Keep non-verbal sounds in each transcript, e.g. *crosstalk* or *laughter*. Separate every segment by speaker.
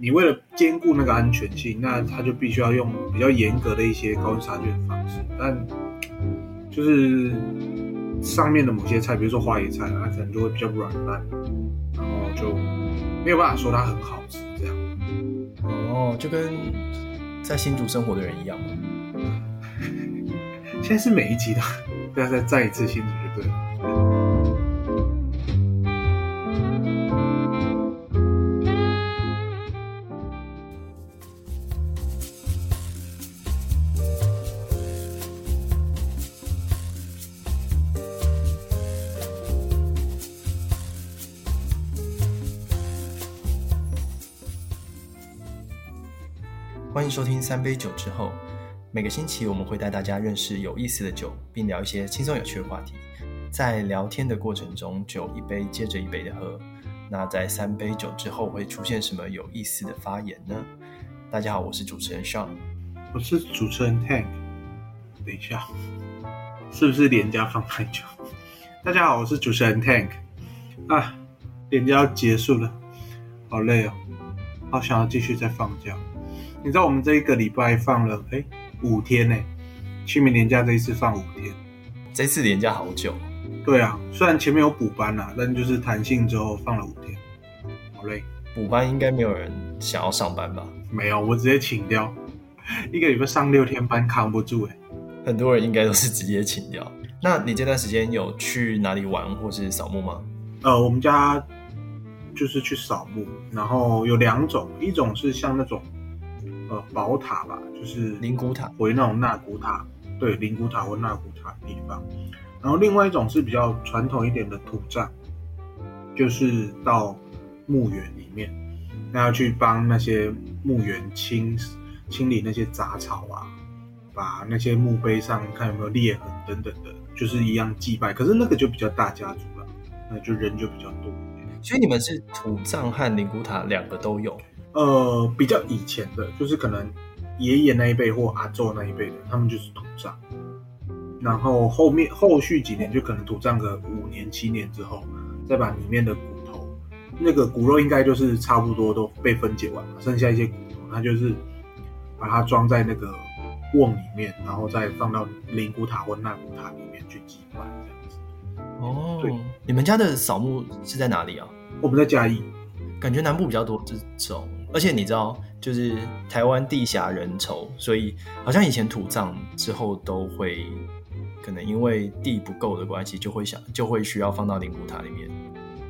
Speaker 1: 你为了兼顾那个安全性，那他就必须要用比较严格的一些高温杀菌的方式。但就是上面的某些菜，比如说花椰菜，它可能就会比较软烂，然后就没有办法说它很好吃这样。
Speaker 2: 哦，就跟在新竹生活的人一样。*laughs* *laughs*
Speaker 1: 现在是每一集的，不要再再一次新竹
Speaker 2: 三杯酒之后。每个星期我们会带大家认识有意思的酒，并聊一些轻松有趣的话题。在聊天的过程中，酒一杯接着一杯的喝。那在三杯酒之后会出现什么有意思的发言呢？大家好，我是主持人 Sean，
Speaker 1: 我是主持人 Tank。等一下，是不是连家放太久？大家好，我是主持人 Tank。啊，连家要结束了，好累哦，好想要继续再放假。你知道我们这一个礼拜放了哎？诶五天呢，清明年假这一次放五天，
Speaker 2: 这次年假好久。
Speaker 1: 对啊，虽然前面有补班啊，但就是弹性之后放了五天，好累。
Speaker 2: 补班应该没有人想要上班吧？
Speaker 1: 没有，我直接请掉。*laughs* 一个礼拜上六天班扛不住哎。
Speaker 2: 很多人应该都是直接请掉。那你这段时间有去哪里玩或是扫墓吗？
Speaker 1: 呃，我们家就是去扫墓，然后有两种，一种是像那种。呃，宝塔吧，就是
Speaker 2: 灵骨塔，
Speaker 1: 回那种纳骨塔，对，灵骨塔或纳骨塔的地方。然后另外一种是比较传统一点的土葬，就是到墓园里面，那要去帮那些墓园清清理那些杂草啊，把那些墓碑上看有没有裂痕等等的，就是一样祭拜。可是那个就比较大家族了，那就人就比较多。
Speaker 2: 所以你们是土葬和灵骨塔两个都有。
Speaker 1: 呃，比较以前的，就是可能爷爷那一辈或阿周那一辈的，他们就是土葬。然后后面后续几年就可能土葬个五年七年之后，再把里面的骨头，那个骨肉应该就是差不多都被分解完了，剩下一些骨头，他就是把它装在那个瓮里面，然后再放到灵骨塔或纳骨塔里面去祭拜这样子。
Speaker 2: 哦，对，你们家的扫墓是在哪里啊？
Speaker 1: 我们在嘉义，
Speaker 2: 感觉南部比较多这种。而且你知道，就是台湾地狭人稠，所以好像以前土葬之后都会，可能因为地不够的关系，就会想就会需要放到灵骨塔里面。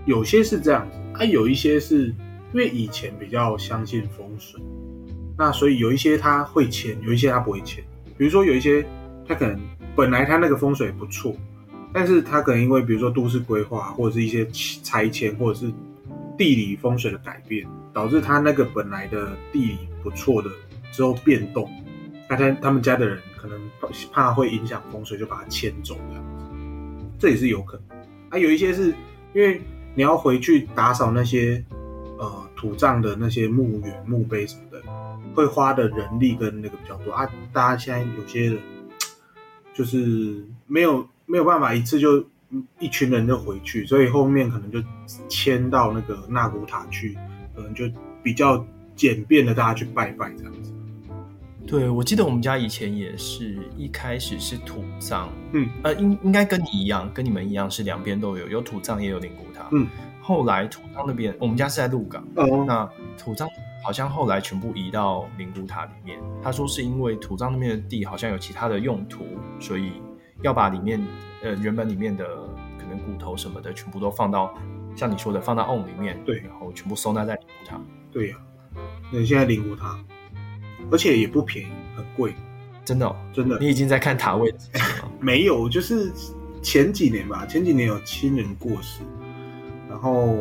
Speaker 1: 有些是这样子，啊，有一些是因为以前比较相信风水，那所以有一些他会迁，有一些他不会迁。比如说有一些他可能本来他那个风水不错，但是他可能因为比如说都市规划或者是一些拆迁或者是。地理风水的改变，导致他那个本来的地理不错的之后变动，那他他们家的人可能怕会影响风水，就把它迁走这样子，这也是有可能。啊，有一些是因为你要回去打扫那些呃土葬的那些墓园墓碑什么的，会花的人力跟那个比较多啊。大家现在有些人就是没有没有办法一次就。一群人就回去，所以后面可能就迁到那个纳古塔去，可能就比较简便的大家去拜拜这样子。
Speaker 2: 对，我记得我们家以前也是一开始是土葬，嗯，呃，应应该跟你一样，跟你们一样是两边都有，有土葬也有灵骨塔，嗯。后来土葬那边，我们家是在鹿港，哦，那土葬好像后来全部移到灵骨塔里面。他说是因为土葬那边的地好像有其他的用途，所以。要把里面呃原本里面的可能骨头什么的全部都放到像你说的放到瓮里面，对，然后全部收纳在灵骨塔。
Speaker 1: 对呀、啊，那现在灵骨塔，而且也不便宜，很贵，
Speaker 2: 真的、哦、
Speaker 1: 真的。
Speaker 2: 你已经在看塔位了？*laughs*
Speaker 1: 没有，就是前几年吧，前几年有亲人过世，然后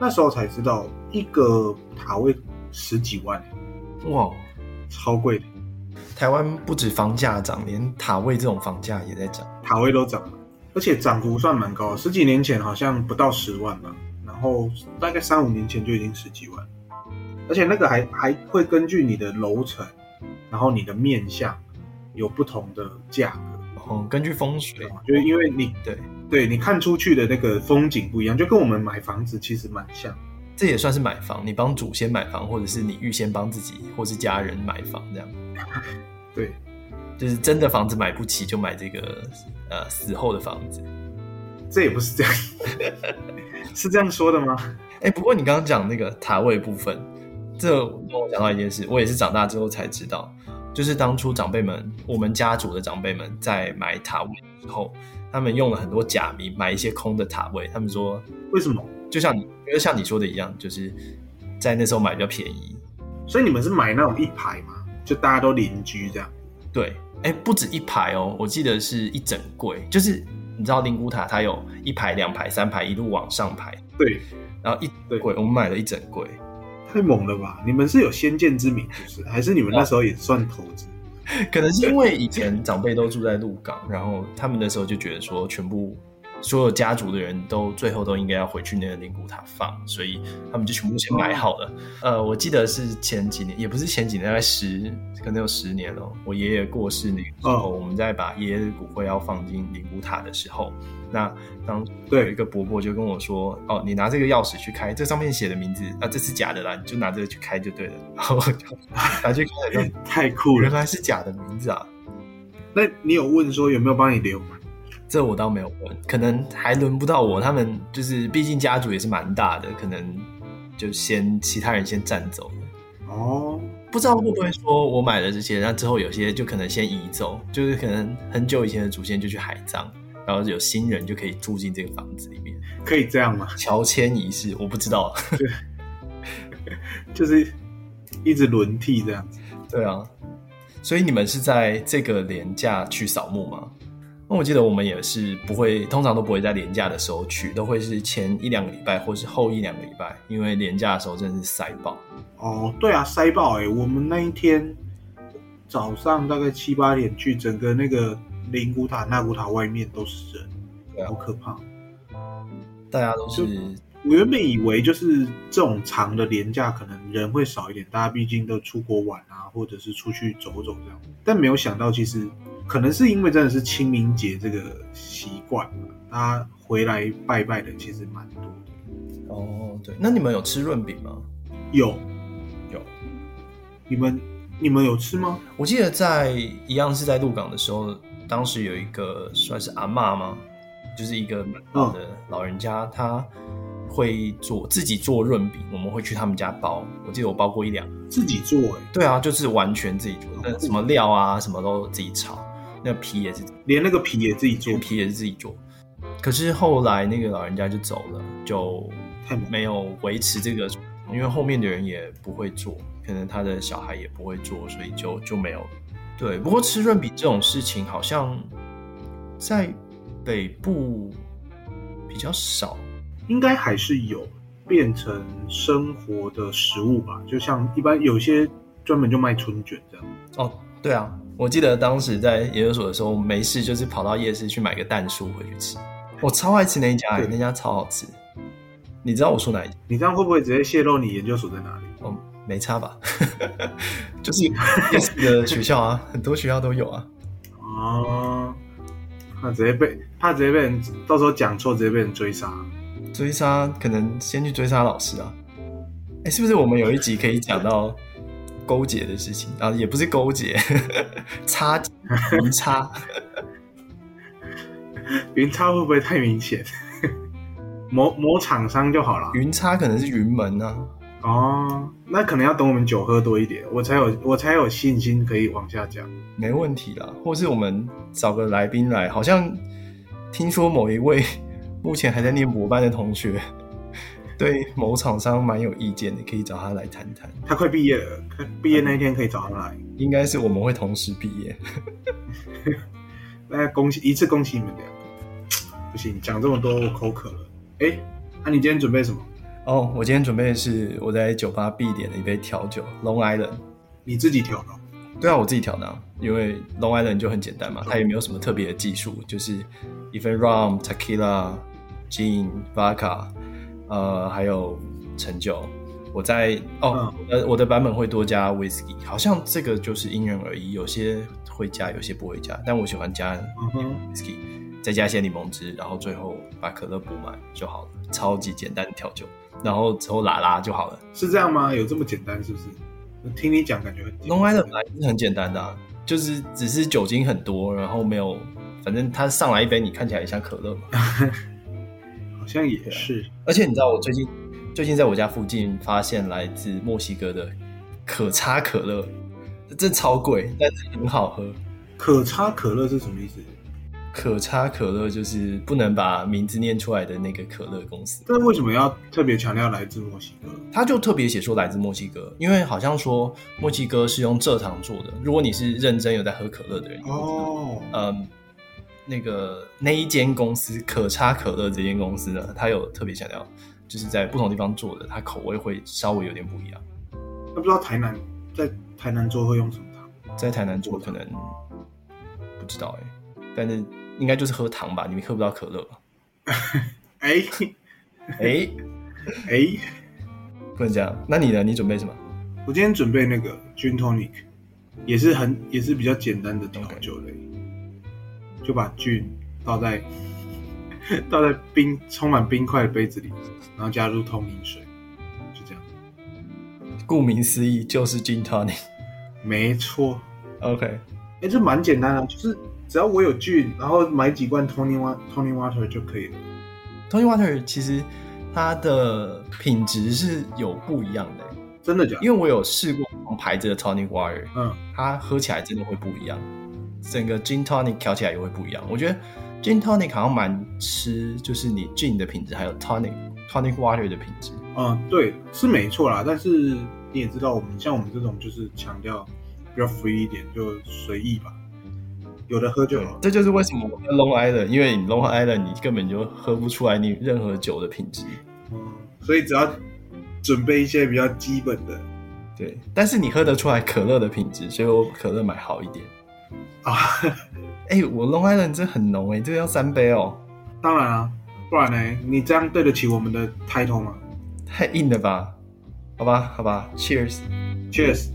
Speaker 1: 那时候才知道一个塔位十几万，哇，超贵的。
Speaker 2: 台湾不止房价涨，连塔位这种房价也在涨，
Speaker 1: 塔位都涨了，而且涨幅算蛮高。十几年前好像不到十万吧，然后大概三五年前就已经十几万，而且那个还还会根据你的楼层，然后你的面相有不同的价格。
Speaker 2: 哦，根据风水，
Speaker 1: 就是因为你
Speaker 2: 对
Speaker 1: 对你看出去的那个风景不一样，就跟我们买房子其实蛮像。
Speaker 2: 这也算是买房，你帮祖先买房，或者是你预先帮自己或是家人买房这样。*laughs*
Speaker 1: 对，
Speaker 2: 就是真的房子买不起，就买这个呃死后的房子。
Speaker 1: 这也不是这样，*laughs* 是这样说的吗？
Speaker 2: 哎、欸，不过你刚刚讲那个塔位部分，这让我想到一件事，我也是长大之后才知道，就是当初长辈们，我们家族的长辈们在买塔位的时候，他们用了很多假名买一些空的塔位，他们说
Speaker 1: 为什么？
Speaker 2: 就像你觉得像你说的一样，就是在那时候买比较便宜，
Speaker 1: 所以你们是买那种一排吗？就大家都邻居这样？
Speaker 2: 对，哎、欸，不止一排哦，我记得是一整柜，就是你知道灵骨塔它有一排、两排、三排，一路往上排，
Speaker 1: 对。
Speaker 2: 然后一柜，我们买了一整柜，
Speaker 1: 太猛了吧！你们是有先见之明，就是还是你们那时候也算投资？*laughs*
Speaker 2: 可能是因为以前长辈都住在鹿港，然后他们那时候就觉得说，全部所有家族的人都最后都应该要回去那个灵骨塔放，所以他们就全部先买好了。哦、呃，我记得是前几年，也不是前几年，大概十可能有十年了。我爷爷过世那个时候，哦、我们在把爷爷的骨灰要放进灵骨塔的时候。那当对有一个伯伯就跟我说：“哦，你拿这个钥匙去开，这上面写的名字啊，这是假的啦，你就拿这个去开就对了。”然后我就拿去开，
Speaker 1: 太酷了，
Speaker 2: 原来是假的名字啊！
Speaker 1: 那你有问说有没有帮你留吗？
Speaker 2: 这我倒没有问，可能还轮不到我。他们就是毕竟家族也是蛮大的，可能就先其他人先占走了。
Speaker 1: 哦，
Speaker 2: 不知道会不会说我买了这些，那之后有些就可能先移走，就是可能很久以前的祖先就去海葬。然后有新人就可以住进这个房子里面，
Speaker 1: 可以这样吗？
Speaker 2: 乔迁仪式我不知道，*laughs*
Speaker 1: 就是一直轮替这样子。
Speaker 2: 对啊，所以你们是在这个连假去扫墓吗？那我记得我们也是不会，通常都不会在连假的时候去，都会是前一两个礼拜或是后一两个礼拜，因为连假的时候真的是塞爆。
Speaker 1: 哦，对啊，塞爆哎、欸！我们那一天早上大概七八点去，整个那个。灵骨塔、纳古塔外面都是人，对啊，好可怕！
Speaker 2: 大家都是。
Speaker 1: 我原本以为就是这种长的连假，可能人会少一点，大家毕竟都出国玩啊，或者是出去走走这样。但没有想到，其实可能是因为真的是清明节这个习惯，大家回来拜拜的其实蛮多的。
Speaker 2: 哦，对，那你们有吃润饼吗？
Speaker 1: 有，
Speaker 2: 有。
Speaker 1: 你们你们有吃吗？
Speaker 2: 我记得在一样是在鹿港的时候。当时有一个算是阿嬷吗？就是一个蛮老的老人家，哦、他会做自己做润饼，我们会去他们家包。我记得我包过一两，
Speaker 1: 自己做哎。
Speaker 2: 对啊，就是完全自己做，那什么料啊，什么都自己炒，那个皮也是，
Speaker 1: 连那个皮也自己做，
Speaker 2: 皮也是自己做。可是后来那个老人家就走了，就没有维持这个，因为后面的人也不会做，可能他的小孩也不会做，所以就就没有。对，不过吃润饼这种事情好像在北部比较少，
Speaker 1: 应该还是有变成生活的食物吧。就像一般有些专门就卖春卷这样。
Speaker 2: 哦，对啊，我记得当时在研究所的时候，没事就是跑到夜市去买个蛋酥回去吃。我超爱吃那一家，那家超好吃。你知道我说哪一家？
Speaker 1: 你这样会不会直接泄露你研究所在哪里？
Speaker 2: 哦。没差吧，*laughs* 就是的学校啊，很多学校都有啊。
Speaker 1: 哦，怕直接被怕直接被人到时候讲错，直接被人追杀。
Speaker 2: 追杀可能先去追杀老师啊。哎，是不是我们有一集可以讲到勾结的事情啊？也不是勾结，差云差，
Speaker 1: 云差 *laughs* 会不会太明显？*laughs* 某某厂商就好了。
Speaker 2: 云差可能是云门呢、啊。
Speaker 1: 哦，那可能要等我们酒喝多一点，我才有我才有信心可以往下讲。
Speaker 2: 没问题啦，或是我们找个来宾来，好像听说某一位目前还在念博班的同学，对某厂商蛮有意见的，可以找他来谈谈。
Speaker 1: 他快毕业了，毕业那一天可以找他来。
Speaker 2: 应该是我们会同时毕业。
Speaker 1: 那恭喜一次恭喜你们俩。不行，讲这么多我口渴了。哎，那、啊、你今天准备什么？
Speaker 2: 哦，oh, 我今天准备的是我在酒吧必点的一杯调酒，Long Island。
Speaker 1: 你自己调的？
Speaker 2: 对啊，我自己调的，因为 Long Island 就很简单嘛，它也没有什么特别的技术，就是一份 Rum、Tequila、Gin、Vodka，呃，还有橙酒。我在哦，呃、嗯，我的版本会多加 Whisky，好像这个就是因人而异，有些会加，有些不会加，但我喜欢加 Whisky，、嗯、再加一些柠檬汁，然后最后把可乐补满就好了，超级简单的调酒。然后之后拉拉就好了。
Speaker 1: 是这样吗？有这么简单是不是？听你讲感觉很简单。
Speaker 2: Long Island 本来是很简单的，啊，就是只是酒精很多，然后没有，反正它上来一杯，你看起来也像可乐嘛。*laughs*
Speaker 1: 好像也是。
Speaker 2: 而且你知道，我最近最近在我家附近发现来自墨西哥的可差可乐，这超贵，但是很好喝。
Speaker 1: 可差可乐是什么意思？
Speaker 2: 可差可乐就是不能把名字念出来的那个可乐公司。
Speaker 1: 但为什么要特别强调来自墨西哥？
Speaker 2: 他就特别写说来自墨西哥，因为好像说墨西哥是用蔗糖做的。如果你是认真有在喝可乐的人，哦，嗯，那个那一间公司可差可乐这间公司呢，他有特别强调，就是在不同地方做的，它口味会稍微有点不一样。
Speaker 1: 那不知道台南在台南做会用什么糖？
Speaker 2: 在台南做可能不知道哎、欸，但是。应该就是喝糖吧，你们喝不到可乐吧？*laughs*
Speaker 1: 哎哎哎，
Speaker 2: 不能这样。那你呢？你准备什么？
Speaker 1: 我今天准备那个 Gin Tonic，也是很也是比较简单的调酒类，Okay. 就把 Gin 倒在 *laughs* 倒在冰充满冰块的杯子里，然后加入透明水，就这样。
Speaker 2: 顾名思义就是 Gin Tonic，
Speaker 1: 没错。
Speaker 2: OK，
Speaker 1: 哎，这蛮简单的，就是。只要我有 Gin，然后买几罐 Tonic Water Tonic Water 就可以了。
Speaker 2: Tonic Water 其实它的品质是有不一样的，
Speaker 1: 真的假的？
Speaker 2: 因为我有试过牌子的 Tonic Water，嗯，它喝起来真的会不一样，整个 Gin Tonic 调起来也会不一样。我觉得 Gin Tonic 好像蛮吃，就是你 Gin 的品质，还有 Tonic Tonic Water 的品质。
Speaker 1: 嗯，对，是没错啦。但是你也知道，我们像我们这种就是强调比较 free 一点，就随意吧。有的喝就好，
Speaker 2: 这就是为什么 Long Island，因为你 Long Island 你根本就喝不出来你任何酒的品质，
Speaker 1: 嗯，所以只要准备一些比较基本的，
Speaker 2: 对，但是你喝得出来可乐的品质，所以我可乐买好一点啊。*laughs* 哎、欸，我 Long Island 这很浓哎、欸，这个要三杯哦。
Speaker 1: 当然啊，不然呢？你这样对得起我们的 title 吗？
Speaker 2: 太硬了吧？好吧，好吧，Cheers，Cheers。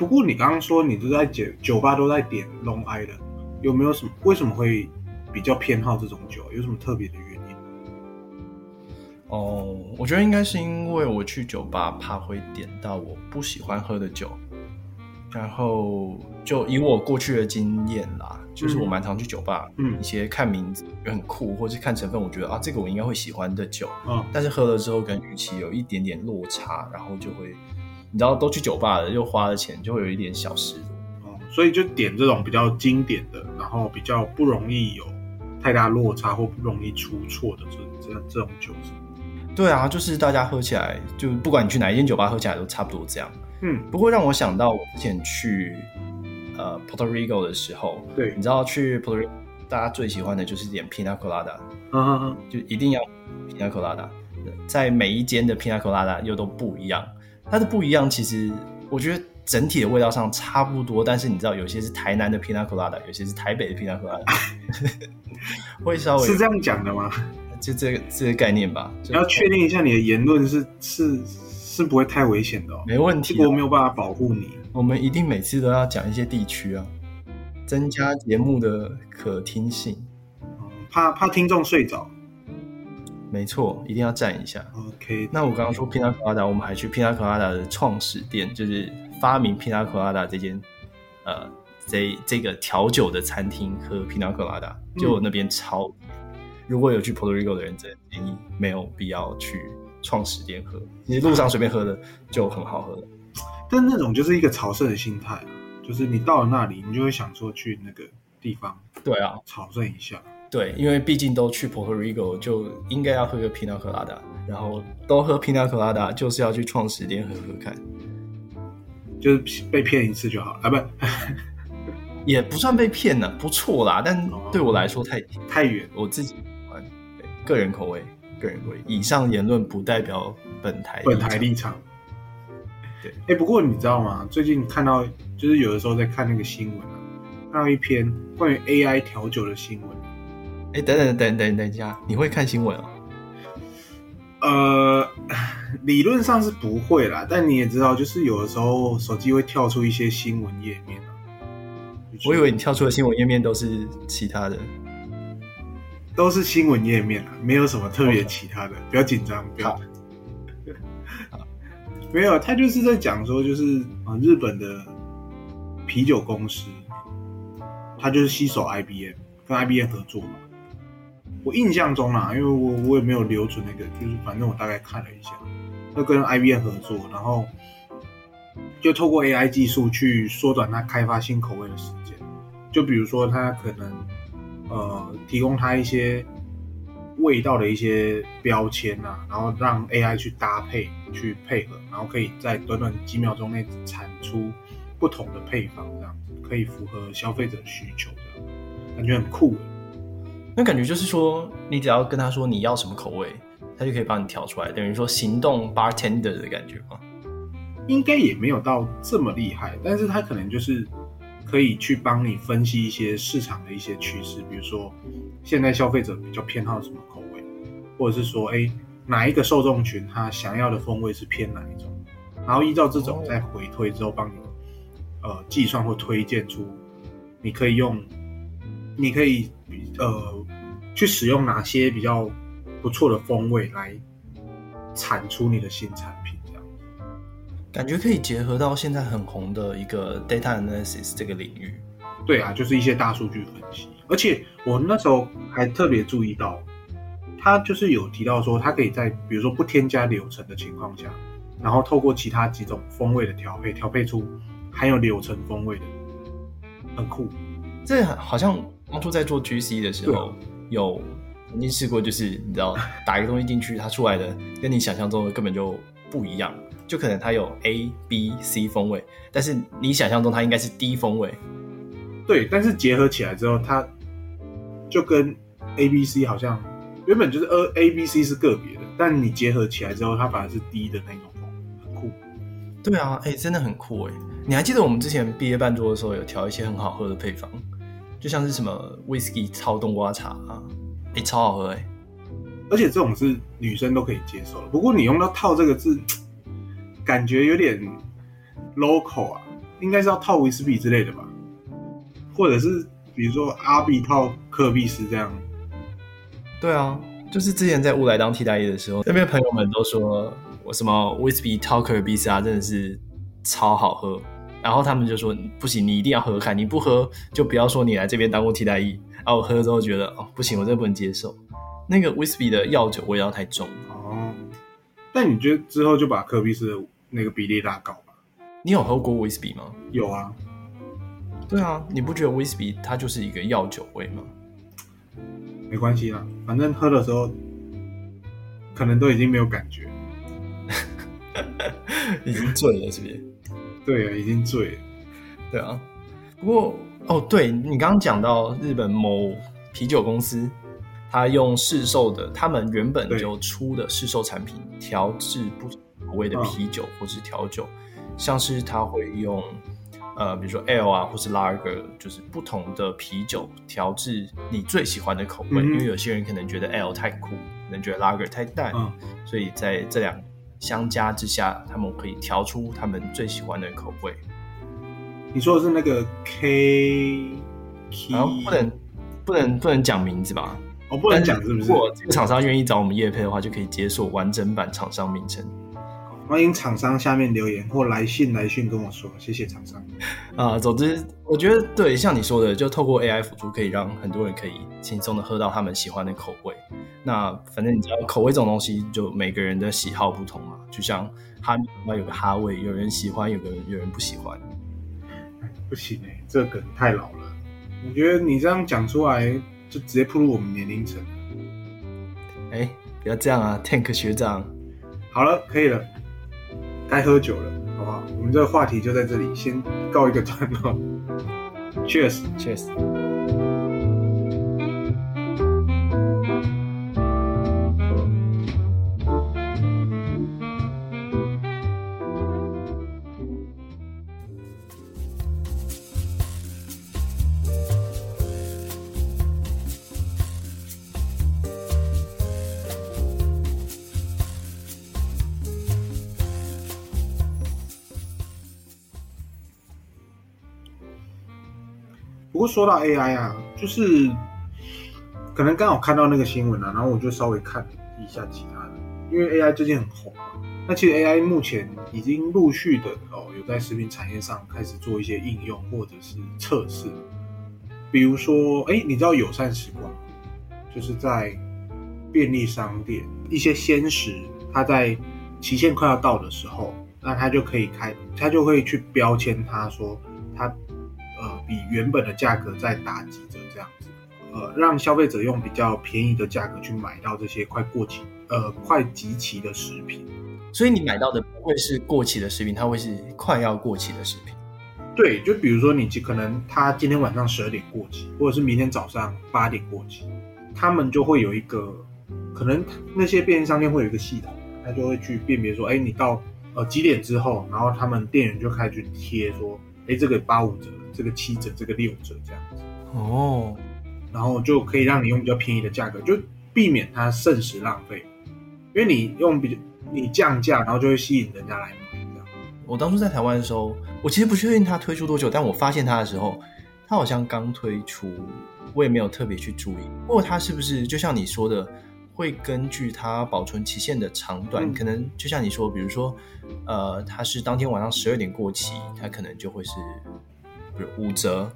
Speaker 1: 不过你刚刚说你都在酒酒吧都在点 Long Island，有没有什么？为什么会比较偏好这种酒？有什么特别的原因？
Speaker 2: 哦，我觉得应该是因为我去酒吧怕会点到我不喜欢喝的酒，然后就以我过去的经验啦，就是我蛮常去酒吧，嗯，一些看名字也很酷，或是看成分，我觉得啊这个我应该会喜欢的酒，嗯，但是喝了之后跟预期有一点点落差，然后就会。你知道都去酒吧了，又花了钱，就会有一点小失落。
Speaker 1: 哦，所以就点这种比较经典的，然后比较不容易有太大落差或不容易出错的这这这种酒是。
Speaker 2: 对啊，就是大家喝起来，就不管你去哪一间酒吧喝起来都差不多这样。嗯，不过让我想到我之前去呃 Puerto Rico 的时候，
Speaker 1: 对，
Speaker 2: 你知道去 Puerto Rico 大家最喜欢的就是点 Pina Colada，
Speaker 1: 嗯嗯嗯，
Speaker 2: 就一定要 Pina Colada，在每一间的 Pina Colada 又都不一样。它的不一样，其实我觉得整体的味道上差不多，但是你知道，有些是台南的 Pina Colada，有些是台北的 Pina Colada，*laughs* 会稍微
Speaker 1: 是这样讲的吗？
Speaker 2: 就这个这个概念吧。
Speaker 1: 你要确定一下你的言论是是是不会太危险的哦。
Speaker 2: 没问题，
Speaker 1: 我没有办法保护你。
Speaker 2: 我们一定每次都要讲一些地区啊，增加节目的可听性，
Speaker 1: 怕怕听众睡着。
Speaker 2: 没错，一定要站一下。
Speaker 1: OK，
Speaker 2: 那我刚刚说 Pina Colada，我们还去 Pina Colada 的创始店，就是发明 Pina Colada 这间，呃，这这个调酒的餐厅喝 Pina Colada，就那边超。嗯、如果有去 Puerto Rico 的人，真的建议没有必要去创始店喝，你路上随便喝的就很好喝了。
Speaker 1: 但那种就是一个朝圣的心态，就是你到了那里，你就会想说去那个地方，
Speaker 2: 对啊，
Speaker 1: 朝圣一下。
Speaker 2: 对，因为毕竟都去 Puerto Rico，就应该要喝个 Pina Colada，然后都喝 Pina Colada，就是要去创始店喝喝看，
Speaker 1: 就是被骗一次就好啊，不，*laughs*
Speaker 2: 也不算被骗呢，不错啦，但对我来说太
Speaker 1: 太远，
Speaker 2: 我自己个人口味，个人口味。以上言论不代表本台
Speaker 1: 本台立场。
Speaker 2: 对，
Speaker 1: 哎，不过你知道吗？最近看到就是有的时候在看那个新闻啊，看到一篇关于 AI 调酒的新闻。
Speaker 2: 哎，等等等等等一下，你会看新闻哦？
Speaker 1: 呃，理论上是不会啦，但你也知道，就是有的时候手机会跳出一些新闻页面啊。
Speaker 2: 我以为你跳出的新闻页面都是其他的，
Speaker 1: 都是新闻页面啊，没有什么特别其他的，不要紧张，不要。*laughs* 没有，他就是在讲说，就是啊，日本的啤酒公司，他就是吸手 IBM，跟 IBM 合作嘛。我印象中啦，因为我我也没有留存那个，就是反正我大概看了一下，就跟 IBM 合作，然后就透过 AI 技术去缩短它开发新口味的时间。就比如说，它可能呃提供它一些味道的一些标签啊，然后让 AI 去搭配去配合，然后可以在短短几秒钟内产出不同的配方，这样子可以符合消费者需求，这样感觉很酷。
Speaker 2: 那感觉就是说，你只要跟他说你要什么口味，他就可以帮你调出来，等于说行动 bartender 的感觉吗？
Speaker 1: 应该也没有到这么厉害，但是他可能就是可以去帮你分析一些市场的一些趋势，比如说现在消费者比较偏好什么口味，或者是说，哎，哪一个受众群他想要的风味是偏哪一种，然后依照这种再回推之后，帮你呃计算或推荐出你可以用，你可以呃。去使用哪些比较不错的风味来产出你的新产品，这样
Speaker 2: 感觉可以结合到现在很红的一个 data analysis 这个领域。
Speaker 1: 对啊，就是一些大数据分析。而且我那时候还特别注意到，他就是有提到说，他可以在比如说不添加柳橙的情况下，然后透过其他几种风味的调配，调配出含有柳橙风味的，很酷。
Speaker 2: 这好像当初在做 GC 的时候。有曾经试过，就是你知道 *laughs* 打一个东西进去，它出来的跟你想象中的根本就不一样，就可能它有 A、B、C 风味，但是你想象中它应该是 D 风味。
Speaker 1: 对，但是结合起来之后，它就跟 A、B、C 好像原本就是 A、A、B、C 是个别的，但你结合起来之后，它反而是 D 的那种风，很酷。
Speaker 2: 对啊，哎、欸，真的很酷哎！你还记得我们之前毕业办桌的时候有调一些很好喝的配方？就像是什么 whisky 超冬瓜茶啊，哎、欸，超好喝哎、欸！
Speaker 1: 而且这种是女生都可以接受的。不过你用到“套”这个字，*tsk* 感觉有点 local 啊，应该是要套威士比之类的吧？或者是比如说阿比套科比斯这样？
Speaker 2: 对啊，就是之前在乌来当替代役的时候，那边朋友们都说我什么威士忌套科比斯啊，真的是超好喝。然后他们就说不行，你一定要喝喝看，你不喝就不要说你来这边当过替代役。然后我喝了之后觉得哦不行，我真的不能接受，那个威士忌的药酒味道太重
Speaker 1: 哦。但你觉得之后就把科比斯的那个比例拉高吧？
Speaker 2: 你有喝过威士忌吗？
Speaker 1: 有啊。
Speaker 2: 对啊，你不觉得威士忌它就是一个药酒味吗？
Speaker 1: 没关系啦，反正喝的时候可能都已经没有感觉，*laughs*
Speaker 2: 已经醉了，是不是？
Speaker 1: 对啊，已经醉了。
Speaker 2: 对啊，不过哦，对你刚刚讲到日本某啤酒公司，他用市售的，他们原本就出的市售产品调制不同口味的啤酒或是调酒，嗯，像是他会用呃，比如说 Ale 啊，或是 Lager，就是不同的啤酒调制你最喜欢的口味，嗯，因为有些人可能觉得 Ale 太苦，可能觉得 Lager 太淡，嗯，所以在这两。相加之下，他们可以调出他们最喜欢的口味。
Speaker 1: 你说的是那个 K，
Speaker 2: 然后不能不能不能讲名字吧？
Speaker 1: 哦，不能讲是不是？
Speaker 2: 如果这个厂商愿意找我们业配的话，就可以解锁完整版厂商名称。
Speaker 1: 欢迎厂商下面留言或来信来信跟我说，谢谢厂商。*laughs*
Speaker 2: 啊，总之我觉得对，像你说的，就透过 AI 辅助，可以让很多人可以轻松的喝到他们喜欢的口味。那反正你知道，口味这种东西，就每个人的喜好不同嘛。就像哈密瓜有个哈味，有人喜欢，有个人有人不喜欢。
Speaker 1: 不行哎、欸，这个梗太老了。我觉得你这样讲出来，就直接暴露我们年龄层。
Speaker 2: 哎、欸，不要这样啊，Tank 学长。
Speaker 1: 好了，可以了。该喝酒了，好不好？我们这个话题就在这里先告一个段落。Cheers，Cheers。不说到 AI 啊，就是可能刚好看到那个新闻啊，然后我就稍微看一下其他的，因为 AI 最近很红嘛。那其实 AI 目前已经陆续的哦，有在食品产业上开始做一些应用或者是测试。比如说，哎，你知道友善时光，就是在便利商店一些鲜食，它在期限快要到的时候，那它就可以开，它就会去标签，它说它比原本的价格再打几折这样子，呃，让消费者用比较便宜的价格去买到这些快过期呃快集齐的食品。
Speaker 2: 所以你买到的不会是过期的食品，它会是快要过期的食品。
Speaker 1: 对，就比如说你可能他今天晚上十二点过期，或者是明天早上八点过期，他们就会有一个，可能那些便利商店会有一个系统，他就会去辨别说，哎，你到呃几点之后，然后他们店员就开始去贴说，哎，这个八五折，这个七折，这个六折这样子。
Speaker 2: 哦，
Speaker 1: 然后就可以让你用比较便宜的价格，就避免它剩食浪费，因为你用比较。你降价，然后就会吸引人家来买。这样，
Speaker 2: 我当初在台湾的时候，我其实不确定它推出多久，但我发现它的时候，它好像刚推出，我也没有特别去注意。不过它是不是就像你说的，会根据它保存期限的长短，嗯、可能就像你说，比如说，呃，它是当天晚上十二点过期，它可能就会是比如五折。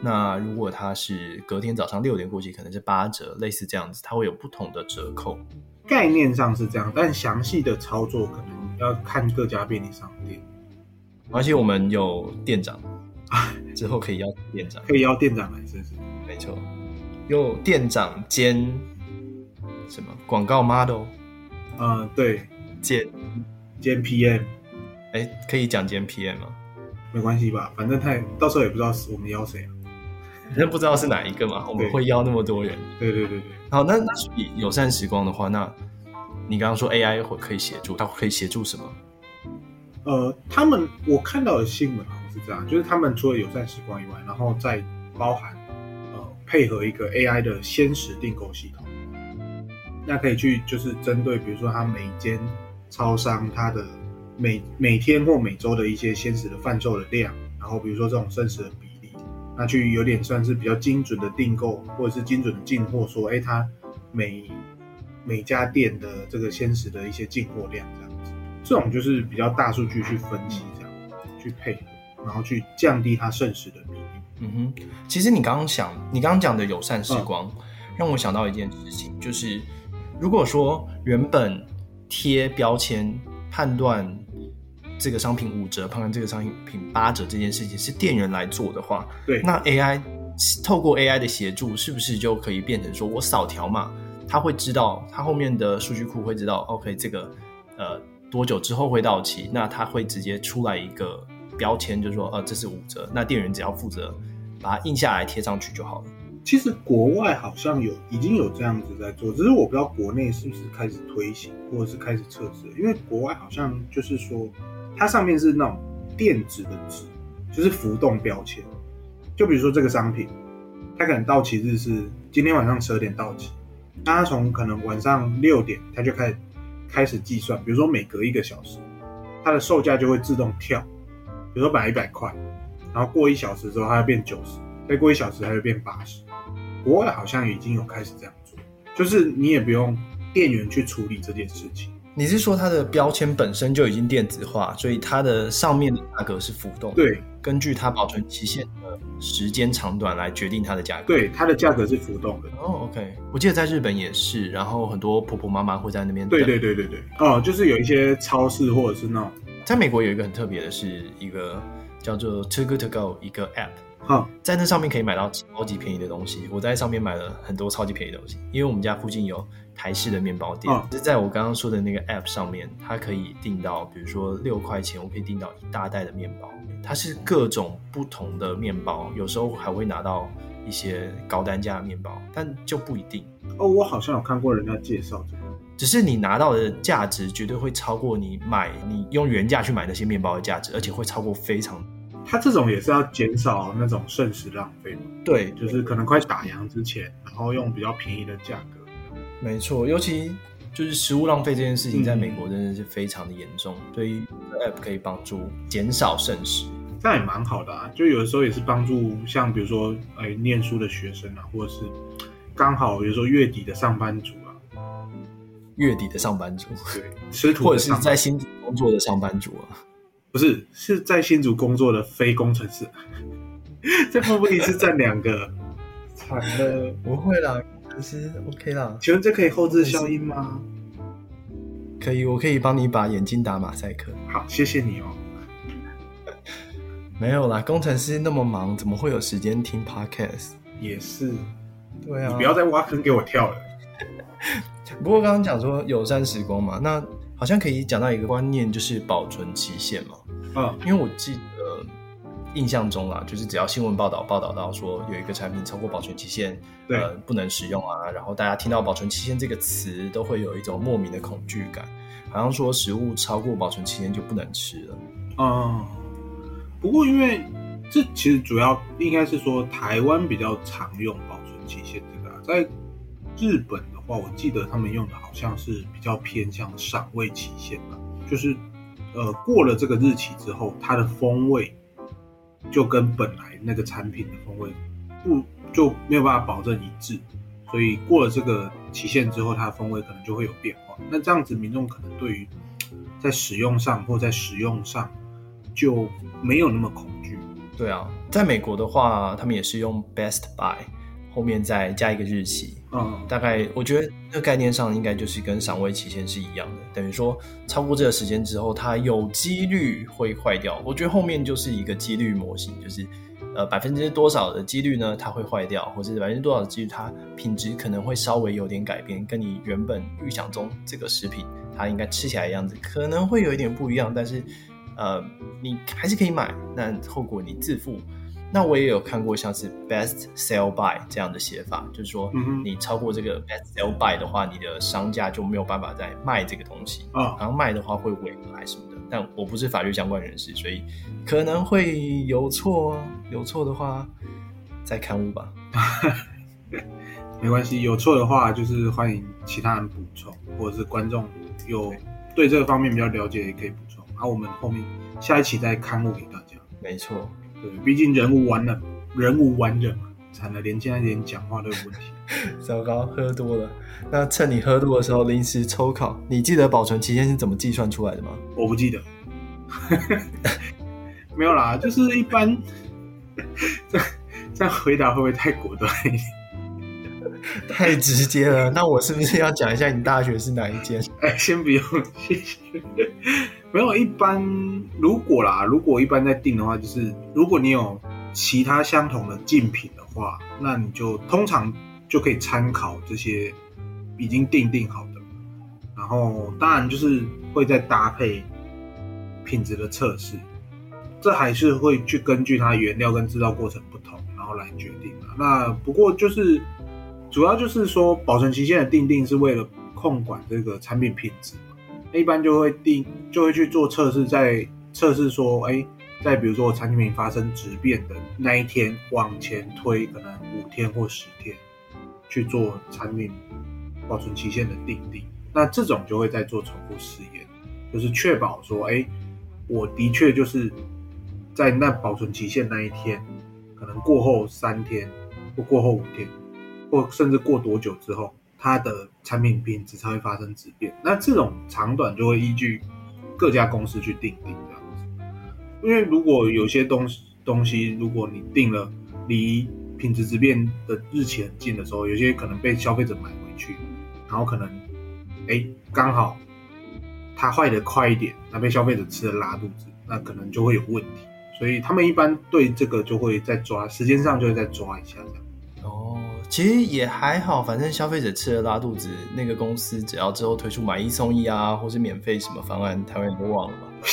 Speaker 2: 那如果它是隔天早上六点过去，可能是八折，类似这样子，它会有不同的折扣。
Speaker 1: 概念上是这样，但详细的操作可能要看各家便利商店。
Speaker 2: 而且我们有店长，之后可以邀店长，*laughs*
Speaker 1: 可以邀店长来，是不是？
Speaker 2: 没错，有店长兼什么广告 model？
Speaker 1: 嗯、呃，对，
Speaker 2: 兼
Speaker 1: 兼 PM。
Speaker 2: 哎，可以讲兼 PM 吗？
Speaker 1: 没关系吧，反正他到时候也不知道是我们邀谁啊。
Speaker 2: 反正不知道是哪一个嘛，我们会邀那么多人。
Speaker 1: 对对对对。
Speaker 2: 好，那那所以友善时光的话，那你刚刚说 AI 会可以协助，它可以协助什么？
Speaker 1: 呃，他们我看到的新闻好像是这样，就是他们除了友善时光以外，然后再包含呃配合一个 AI 的鲜食订购系统，那可以去就是针对比如说他每一间超商它的每每天或每周的一些鲜食的贩售的量，然后比如说这种剩食的比例。那去有点算是比较精准的订购，或者是精准的进货，说，哎，它每每家店的这个鲜食的一些进货量这样子，这种就是比较大数据去分析，这样去配合，然后去降低它剩食的比例。
Speaker 2: 嗯哼，其实你刚刚想，你刚刚讲的友善时光，嗯、让我想到一件事情，就是如果说原本贴标签判断。这个商品五折，判断这个商品八折这件事情是店员来做的话，
Speaker 1: 对，
Speaker 2: 那 AI 透过 AI 的协助，是不是就可以变成说我扫条码，他会知道，他后面的数据库会知道，OK，这个呃多久之后会到期，那他会直接出来一个标签，就是说，呃，这是五折，那店员只要负责把它印下来贴上去就好了。
Speaker 1: 其实国外好像有已经有这样子在做，只是我不知道国内是不是开始推行或者是开始测试，因为国外好像就是说。它上面是那种电子的纸，就是浮动标签。就比如说这个商品，它可能到期日是今天晚上十二点到期，那它从可能晚上六点，它就开始开始计算。比如说每隔一个小时，它的售价就会自动跳。比如说本来一百块，然后过一小时之后，它会变九十，再过一小时，它会变八十。国外好像已经有开始这样做，就是你也不用店员去处理这件事情。
Speaker 2: 你是说它的标签本身就已经电子化，所以它的上面的价格是浮动的？
Speaker 1: 对，
Speaker 2: 根据它保存期限的时间长短来决定它的价格。
Speaker 1: 对，它的价格是浮动的。
Speaker 2: 哦，OK，我记得在日本也是，然后很多婆婆妈妈会在那边。
Speaker 1: 对对对对对。哦，就是有一些超市或者是那种，
Speaker 2: 在美国有一个很特别的是一个叫做 Too Good To Go 一个 App，
Speaker 1: 哈，
Speaker 2: 在那上面可以买到超级便宜的东西。我在上面买了很多超级便宜的东西，因为我们家附近有。台式的面包店，哦、就在我刚刚说的那个 app 上面，它可以订到，比如说六块钱，我可以订到一大袋的面包。它是各种不同的面包，有时候还会拿到一些高单价的面包，但就不一定。
Speaker 1: 哦，我好像有看过人家介绍这个，
Speaker 2: 只是你拿到的价值绝对会超过你买你用原价去买那些面包的价值，而且会超过非常。
Speaker 1: 它这种也是要减少那种瞬时浪费嘛？
Speaker 2: 对，
Speaker 1: 就是可能快打烊之前，然后用比较便宜的价格。
Speaker 2: 没错，尤其就是食物浪费这件事情，在美国真的是非常的严重。嗯、所以 App 可以帮助减少剩食。
Speaker 1: 这样也蛮好的啊。就有的时候也是帮助像比如说哎念书的学生啊，或者是刚好比如说月底的上班族啊，
Speaker 2: 月底的上班族，
Speaker 1: 对，*laughs*
Speaker 2: 或者是在新竹工作的上班族啊，
Speaker 1: 不是是在新竹工作的非工程师，*laughs* 这会不会是占两个？惨了，
Speaker 2: 不会啦，可是 OK 啦。
Speaker 1: 请问这可以后置消音吗？
Speaker 2: 可以，我可以帮你把眼睛打马赛克。
Speaker 1: 好，谢谢你哦。*laughs*
Speaker 2: 没有啦，工程师那么忙，怎么会有时间听 Podcast？
Speaker 1: 也是，
Speaker 2: 对啊，
Speaker 1: 你不要再挖坑给我跳了。*laughs*
Speaker 2: 不过刚刚讲说友善时光嘛，那好像可以讲到一个观念，就是保存期限嘛。
Speaker 1: 啊、嗯，
Speaker 2: 因为我记得。印象中啊，就是只要新闻报道报道到说有一个产品超过保存期限，
Speaker 1: 对，
Speaker 2: 呃，不能使用啊，然后大家听到保存期限这个词，都会有一种莫名的恐惧感，好像说食物超过保存期限就不能吃了。
Speaker 1: 嗯，不过因为这其实主要应该是说台湾比较常用保存期限这个啊，在日本的话，我记得他们用的好像是比较偏向赏味期限吧，就是呃过了这个日期之后，它的风味。就跟本来那个产品的风味不就没有办法保证一致，所以过了这个期限之后，它的风味可能就会有变化。那这样子，民众可能对于在使用上或在食用上就没有那么恐惧。
Speaker 2: 对啊，在美国的话，他们也是用 best Buy，。后面再加一个日期，
Speaker 1: 嗯，
Speaker 2: 大概我觉得这个概念上应该就是跟赏味期限是一样的，等于说超过这个时间之后，它有几率会坏掉。我觉得后面就是一个几率模型，就是呃百分之多少的几率呢，它会坏掉，或者是百分之多少的几率它品质可能会稍微有点改变，跟你原本预想中这个食品它应该吃起来的样子可能会有一点不一样，但是呃你还是可以买，那后果你自负。那我也有看过像是 best sell by 这样的写法，就是说，你超过这个 best sell by 的话，你的商家就没有办法再卖这个东西啊，然后卖的话会违法什么的。但我不是法律相关人士，所以可能会有错，有错的话再刊物吧。*laughs*
Speaker 1: 没关系，有错的话就是欢迎其他人补充，或者是观众有对这个方面比较了解也可以补充，然后我们后面下一期再刊物给大家。
Speaker 2: 没错。
Speaker 1: 对，毕竟人无完人，人无完人嘛，惨了，连现在连讲话都有问题。*laughs*
Speaker 2: 糟糕，喝多了。那趁你喝多的时候临时抽考，你记得保存期限是怎么计算出来的吗？
Speaker 1: 我不记得。*laughs* 没有啦，就是一般。*laughs* 这这样回答会不会太果断一点？*laughs*
Speaker 2: 太直接了。那我是不是要讲一下你大学是哪一间？*laughs*
Speaker 1: 哎，先不用，谢谢。没有，一般如果啦，如果一般在订的话，就是如果你有其他相同的竞品的话，那你就通常就可以参考这些已经订定好的，然后当然就是会再搭配品质的测试，这还是会去根据它原料跟制造过程不同，然后来决定的。那不过就是主要就是说保存期限的定定是为了控管这个产品品质。一般就会定，就会去做测试，在测试说，哎，在比如说产品发生质变的那一天往前推，可能五天或十天去做产品保存期限的定定。那这种就会再做重复试验，就是确保说，哎，我的确就是在那保存期限那一天，可能过后三天或过后五天，或甚至过多久之后。它的产品品质才会发生质变，那这种长短就会依据各家公司去订定这样子。因为如果有些东西东西，如果你定了离品质质变的日期很近的时候，有些可能被消费者买回去，然后可能哎刚好它坏的快一点，那被消费者吃了拉肚子，那可能就会有问题。所以他们一般对这个就会再抓，时间上就会再抓一下这样。
Speaker 2: 其实也还好，反正消费者吃了拉肚子，那个公司只要之后推出买一送一啊，或是免费什么方案，台湾人都忘了吧？*laughs*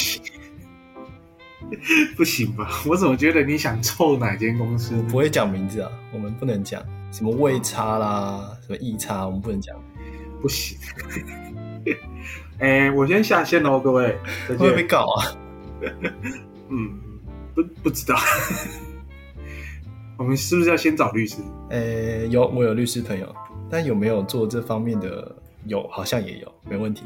Speaker 1: 不行，吧？我怎么觉得你想臭哪间公司？
Speaker 2: 不会讲名字啊，我们不能讲什么味差啦，什么异差，我们不能讲。
Speaker 1: 不行。*laughs* 哎、欸，我先下线喽，各位。
Speaker 2: 会不会被告啊？*laughs*
Speaker 1: 嗯，不不知道。我们是不是要先找律师？
Speaker 2: 呃、欸，有，我有律师朋友，但有没有做这方面的？有，好像也有，没问题。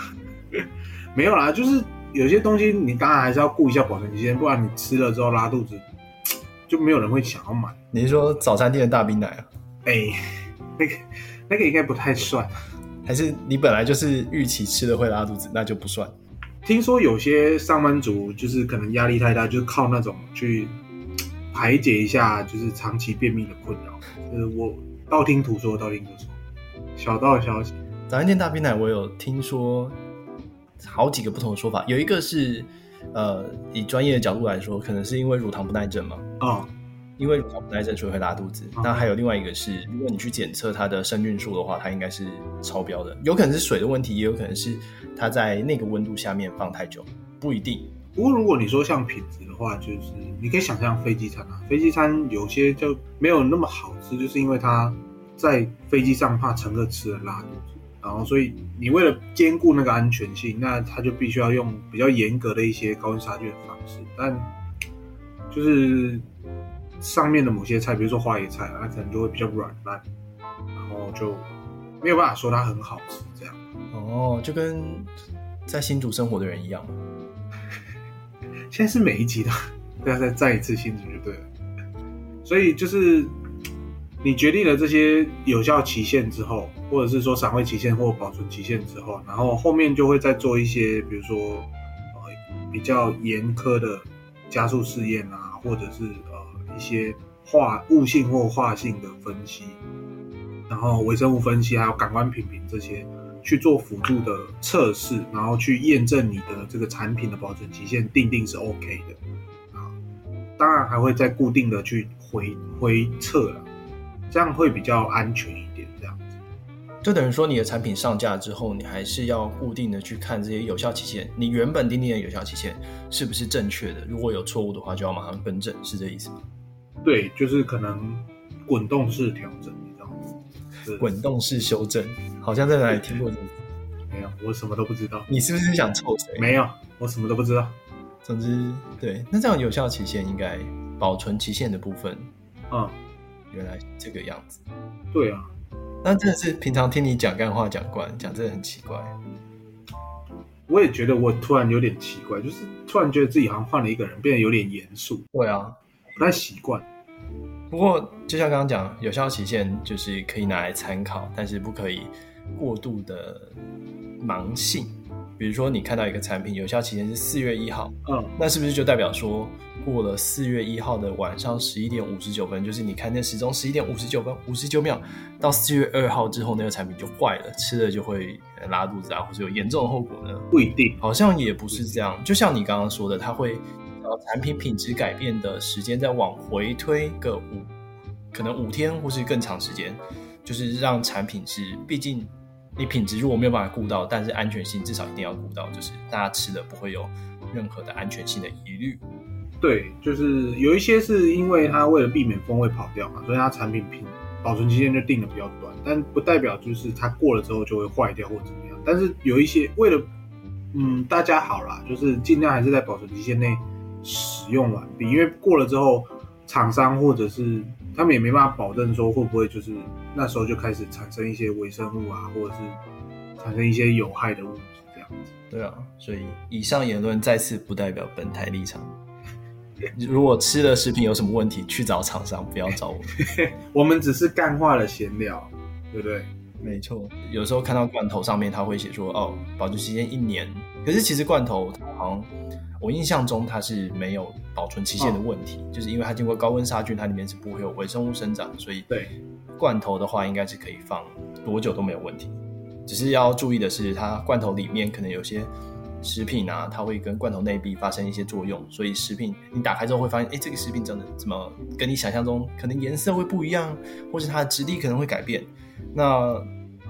Speaker 2: *laughs*
Speaker 1: 没有啦，就是有些东西你当然还是要顾一下保存期限，不然你吃了之后拉肚子，就没有人会想要买。
Speaker 2: 你是说早餐店的大冰奶啊？
Speaker 1: 哎、欸，那个那个应该不太算，
Speaker 2: 还是你本来就是预期吃了会拉肚子，那就不算。
Speaker 1: 听说有些上班族就是可能压力太大，就是靠那种去排解一下，就是长期便秘的困扰。就是我道听途说，道听途说，小道消息。
Speaker 2: 早餐店大冰奶，我有听说好几个不同的说法。有一个是，呃，以专业的角度来说，可能是因为乳糖不耐症嘛。啊、哦。因为乳糖不耐症所以会拉肚子。那、哦、还有另外一个是，如果你去检测它的生菌数的话，它应该是超标的。有可能是水的问题，也有可能是它在那个温度下面放太久，不一定。
Speaker 1: 不过如果你说像品质的话，就是你可以想象飞机餐啊，飞机餐有些就没有那么好吃，就是因为它在飞机上怕乘客吃了拉肚子，然后所以你为了兼顾那个安全性，那它就必须要用比较严格的一些高温杀菌的方式，但就是。上面的某些菜，比如说花椰菜，它可能就会比较软烂，然后就没有办法说它很好吃这样。
Speaker 2: 哦，就跟在新竹生活的人一样。
Speaker 1: 现在是每一集都都要再再一次新竹就对了。所以就是你决定了这些有效期限之后，或者是说赏味期限或保存期限之后，然后后面就会再做一些，比如说呃比较严苛的加速试验啊，或者是呃。一些化物性或化性的分析，然后微生物分析，还有感官品评这些去做辅助的测试，然后去验证你的这个产品的保存期限定定是 OK 的啊。当然还会再固定的去回回测了，这样会比较安全一点。这样子，
Speaker 2: 就等于说你的产品上架之后，你还是要固定的去看这些有效期限，你原本定定的有效期限是不是正确的？如果有错误的话，就要马上更正，是这意思吗？
Speaker 1: 对，就是可能滚动式调整
Speaker 2: 滚动式修正，好像在哪里听过这个？
Speaker 1: 没有，我什么都不知道。
Speaker 2: 你是不是想臭谁？
Speaker 1: 没有，我什么都不知道。
Speaker 2: 总之，对，那这样有效期限应该保存期限的部分，
Speaker 1: 嗯，
Speaker 2: 原来这个样子。
Speaker 1: 对啊，
Speaker 2: 那真的是平常听你讲干话讲惯，讲真的很奇怪。
Speaker 1: 我也觉得我突然有点奇怪，就是突然觉得自己好像换了一个人，变得有点严肃。
Speaker 2: 对啊。
Speaker 1: 不太习惯，
Speaker 2: 不过就像刚刚讲，有效期限就是可以拿来参考，但是不可以过度的盲信。比如说，你看到一个产品有效期限是四月一号，嗯，那是不是就代表说过了四月一号的晚上十一点五十九分，就是你看那时钟十一点五十九分五十九秒到四月二号之后，那个产品就坏了，吃了就会拉肚子啊，或者有严重的后果呢？
Speaker 1: 不一定，
Speaker 2: 好像也不是这样。就像你刚刚说的，它会。产品品质改变的时间再往回推个五，可能五天或是更长时间，就是让产品是，毕竟你品质如果没有办法顾到，但是安全性至少一定要顾到，就是大家吃的不会有任何的安全性的疑虑。
Speaker 1: 对，就是有一些是因为它为了避免风味跑掉嘛，所以它产品品保存期限就定的比较短，但不代表就是它过了之后就会坏掉或怎么样。但是有一些为了嗯大家好啦，就是尽量还是在保存期限内。使用完毕，因为过了之后，厂商或者是他们也没办法保证说会不会就是那时候就开始产生一些微生物啊，或者是产生一些有害的物质这样子。
Speaker 2: 对啊，所以以上言论再次不代表本台立场。如果吃的食品有什么问题，去找厂商，不要找我们。*laughs*
Speaker 1: 我们只是干话的闲聊，对不对？
Speaker 2: 没错。有时候看到罐头上面他会写说哦，保质期间一年，可是其实罐头它好像。我印象中它是没有保存期限的问题，哦、就是因为它经过高温杀菌，它里面是不会有微生物生长，所以对罐头的话应该是可以放多久都没有问题。只是要注意的是，它罐头里面可能有些食品啊，它会跟罐头内壁发生一些作用，所以食品你打开之后会发现，哎，这个食品真的怎么跟你想象中可能颜色会不一样，或是它的质地可能会改变。那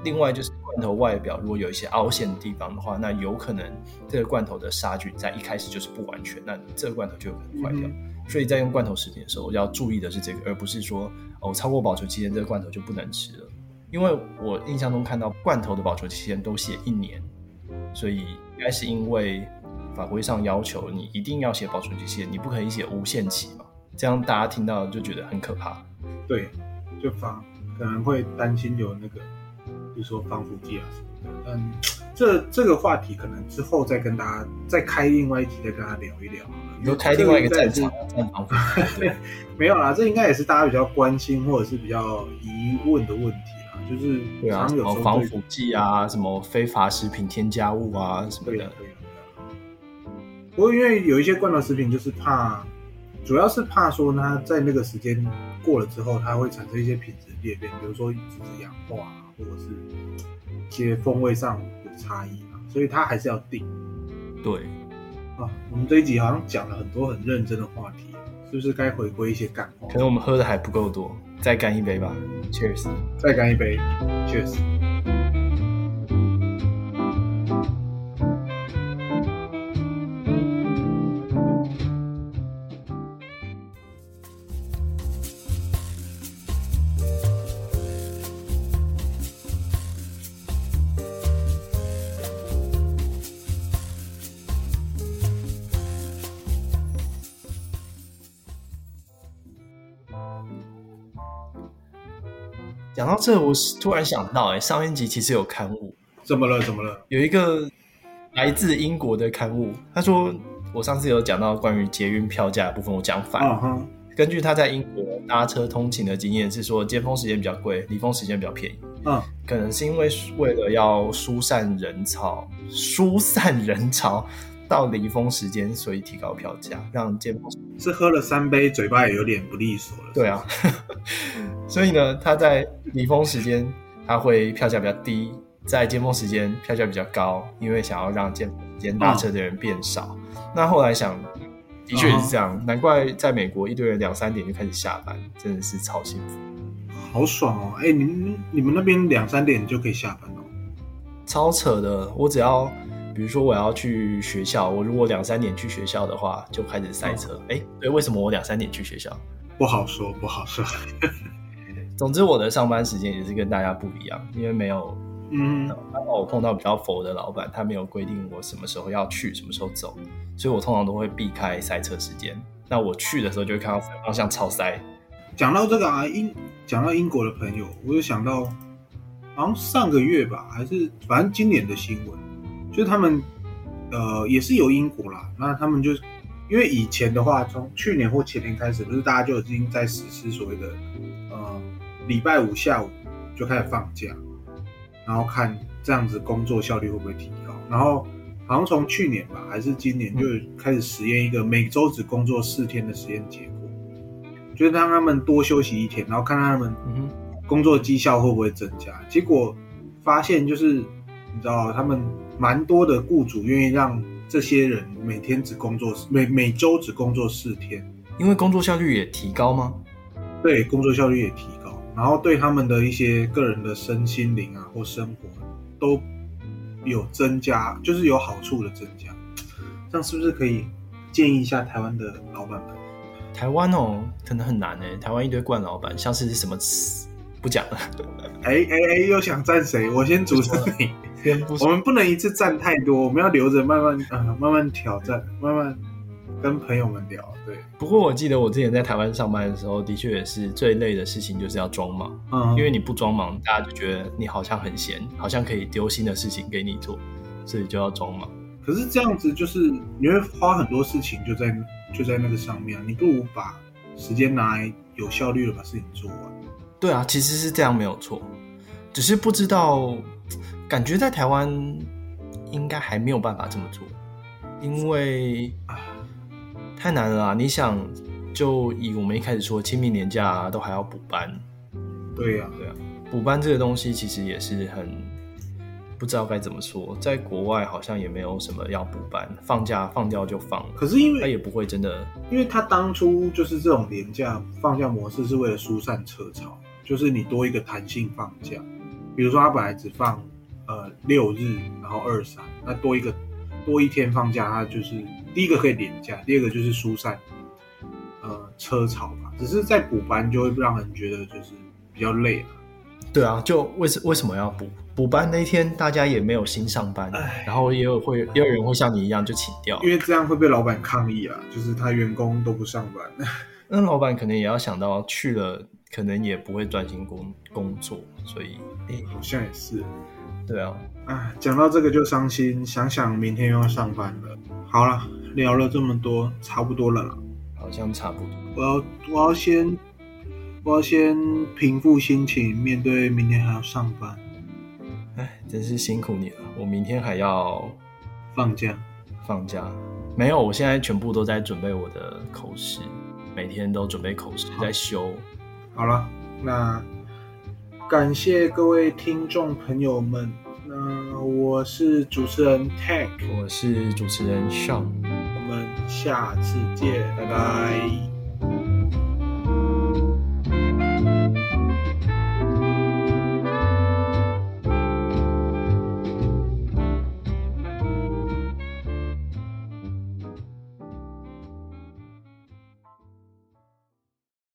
Speaker 2: 另外就是罐头外表如果有一些凹陷的地方的话，那有可能这个罐头的杀菌在一开始就是不完全，那这个罐头就有可能坏掉。嗯、所以在用罐头食品的时候要注意的是这个，而不是说哦超过保存期限这个罐头就不能吃了。因为我印象中看到罐头的保存期限都写一年，所以应该是因为法规上要求你一定要写保存期限，你不可以写无限期嘛，这样大家听到就觉得很可怕。
Speaker 1: 对，就防可能会担心有那个。比如说防腐剂啊什么的。嗯，这这个话题可能之后再跟大家再开另外一集再跟大家聊一聊。
Speaker 2: 你就开另外一个战场战场 *laughs*
Speaker 1: 对，没有啦，这应该也是大家比较关心或者是比较疑问的问题啦，就是
Speaker 2: 对啊，什么防腐剂啊，什么非法食品添加物啊什么的。对
Speaker 1: 不过因为有一些罐头食品就是怕，主要是怕说它在那个时间过了之后，它会产生一些品质裂变，比如说质子氧化，或者是一些风味上有差异嘛，所以它还是要定。
Speaker 2: 对，
Speaker 1: 啊，我们这一集好像讲了很多很认真的话题，是不是该回归一些干货？
Speaker 2: 可能我们喝的还不够多，再干一杯吧。Cheers，
Speaker 1: 再干一杯。Cheers。
Speaker 2: 讲到这，我突然想到，哎，上一集其实有刊物，
Speaker 1: 怎么了？怎么了？
Speaker 2: 有一个来自英国的刊物，他说我上次有讲到关于捷运票价的部分，我讲反了。Uh huh. 根据他在英国搭车通勤的经验，是说尖峰时间比较贵，离峰时间比较便宜。嗯、uh，huh. 可能是因为为了要疏散人潮，疏散人潮。到离峰时间，所以提高票价，让尖峰
Speaker 1: 是喝了三杯，嘴巴也有点不利索了。
Speaker 2: 对啊，所以呢，他在离峰时间他会票价比较低，在尖峰时间票价比较高，因为想要让尖峰时间搭车的人变少。嗯、那后来想，的确也是这样，嗯、难怪在美国一堆人两三点就开始下班，真的是超幸福，
Speaker 1: 好爽哦！哎、欸，你们你们那边两三点就可以下班哦，
Speaker 2: 超扯的，我只要。比如说我要去学校，我如果两三点去学校的话，就开始塞车。哎、哦，对，为什么我两三点去学校？
Speaker 1: 不好说，不好说。
Speaker 2: 总之，我的上班时间也是跟大家不一样，因为没有，嗯，刚好我碰到比较佛的老板，他没有规定我什么时候要去，什么时候走，所以我通常都会避开塞车时间。那我去的时候就会看到方向超塞。
Speaker 1: 讲到这个啊，英讲到英国的朋友，我就想到，好像上个月吧，还是反正今年的新闻。就是他们，呃，也是有英国啦。那他们就，因为以前的话，从去年或前年开始，不是大家就已经在实施所谓的，呃，礼拜五下午就开始放假，然后看这样子工作效率会不会提高。然后好像从去年吧，还是今年就开始实验一个每周只工作四天的实验结果，就是让他们多休息一天，然后看看他们工作绩效会不会增加。结果发现就是，你知道他们。蛮多的雇主愿意让这些人每天只工作每每周只工作四天，
Speaker 2: 因为工作效率也提高吗？
Speaker 1: 对，工作效率也提高，然后对他们的一些个人的身心灵啊或生活都有增加，就是有好处的增加。这样是不是可以建议一下台湾的老板们？
Speaker 2: 台湾哦，可能很难诶。台湾一堆惯老板，像是什么词不讲了。*laughs*
Speaker 1: 哎哎哎，又想赞谁？我先阻止你。我们不能一次占太多，我们要留着慢慢啊、呃，慢慢挑战，慢慢跟朋友们聊。对，
Speaker 2: 不过我记得我之前在台湾上班的时候，的确也是最累的事情就是要装忙，嗯，因为你不装忙，大家就觉得你好像很闲，好像可以丢新的事情给你做，所以就要装忙。
Speaker 1: 可是这样子就是你会花很多事情就在就在那个上面，你不如把时间拿来有效率的把事情做完。
Speaker 2: 对啊，其实是这样没有错，只是不知道。感觉在台湾应该还没有办法这么做，因为太难了啊！你想，就以我们一开始说清明年假都还要补班，
Speaker 1: 对呀，
Speaker 2: 对呀，补班这个东西其实也是很不知道该怎么说，在国外好像也没有什么要补班，放假放掉就放了。
Speaker 1: 可是因为
Speaker 2: 他也不会真的，
Speaker 1: 因为他当初就是这种年假放假模式是为了疏散车潮，就是你多一个弹性放假，比如说他本来只放。呃，六日，然后二三，那多一个多一天放假，他就是第一个可以廉价，第二个就是疏散呃车潮吧。只是在补班就会让人觉得就是比较累了。
Speaker 2: 对啊，就为什为什么要补补班那一天，大家也没有心上班，然后也有会也有人会像你一样就请掉，
Speaker 1: 因为这样会被老板抗议啊，就是他员工都不上班。*laughs*
Speaker 2: 那老板可能也要想到去了，可能也不会专心工工作，所以
Speaker 1: 哎，好像也是。
Speaker 2: 对啊，
Speaker 1: 哎，讲到这个就伤心，想想明天又要上班了。好了，聊了这么多，差不多了啦。
Speaker 2: 好像差不多。
Speaker 1: 我要我要先我要先平复心情，面对明天还要上班。
Speaker 2: 哎，真是辛苦你了。我明天还要
Speaker 1: 放假，
Speaker 2: 放假。没有，我现在全部都在准备我的口试，每天都准备口试，在修。
Speaker 1: 好了，那感谢各位听众朋友们。那我是主持人 Tech，
Speaker 2: 我是主持人 Sean，
Speaker 1: 下次见，拜拜。